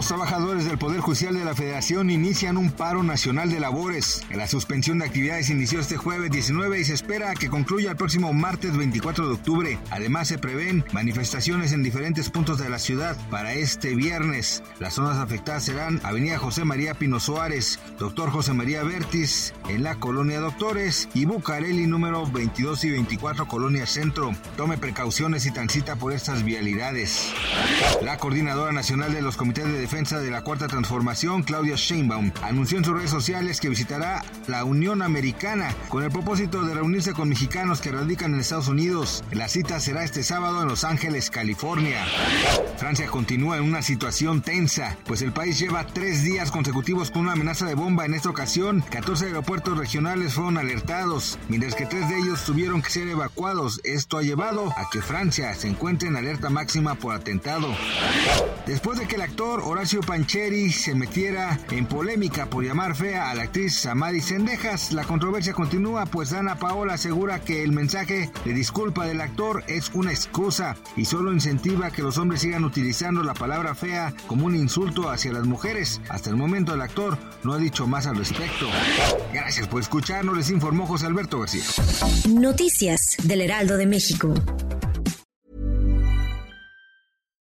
Los trabajadores del Poder Judicial de la Federación inician un paro nacional de labores. La suspensión de actividades inició este jueves 19 y se espera que concluya el próximo martes 24 de octubre. Además, se prevén manifestaciones en diferentes puntos de la ciudad para este viernes. Las zonas afectadas serán Avenida José María Pino Suárez, Doctor José María Vértiz, en la Colonia Doctores y Bucareli número 22 y 24 Colonia Centro. Tome precauciones y transita por estas vialidades. La Coordinadora Nacional de los Comités de Defensa de la Cuarta Transformación, Claudia Sheinbaum, anunció en sus redes sociales que visitará la Unión Americana con el propósito de reunirse con mexicanos que radican en Estados Unidos. La cita será este sábado en Los Ángeles, California. Francia continúa en una situación tensa, pues el país lleva tres días consecutivos con una amenaza de bomba. En esta ocasión, 14 aeropuertos regionales fueron alertados, mientras que tres de ellos tuvieron que ser evacuados. Esto ha llevado a que Francia se encuentre en alerta máxima por atentado. Después de que el actor Horacio Pancheri se metiera en polémica por llamar fea a la actriz Samadi Sendejas, la controversia continúa, pues Ana Paola asegura que el mensaje de disculpa del actor es una excusa y solo incentiva que los hombres sigan utilizando la palabra fea como un insulto hacia las mujeres. Hasta el momento el actor no ha dicho más al respecto. Gracias por escucharnos, les informó José Alberto García. Noticias del Heraldo de México.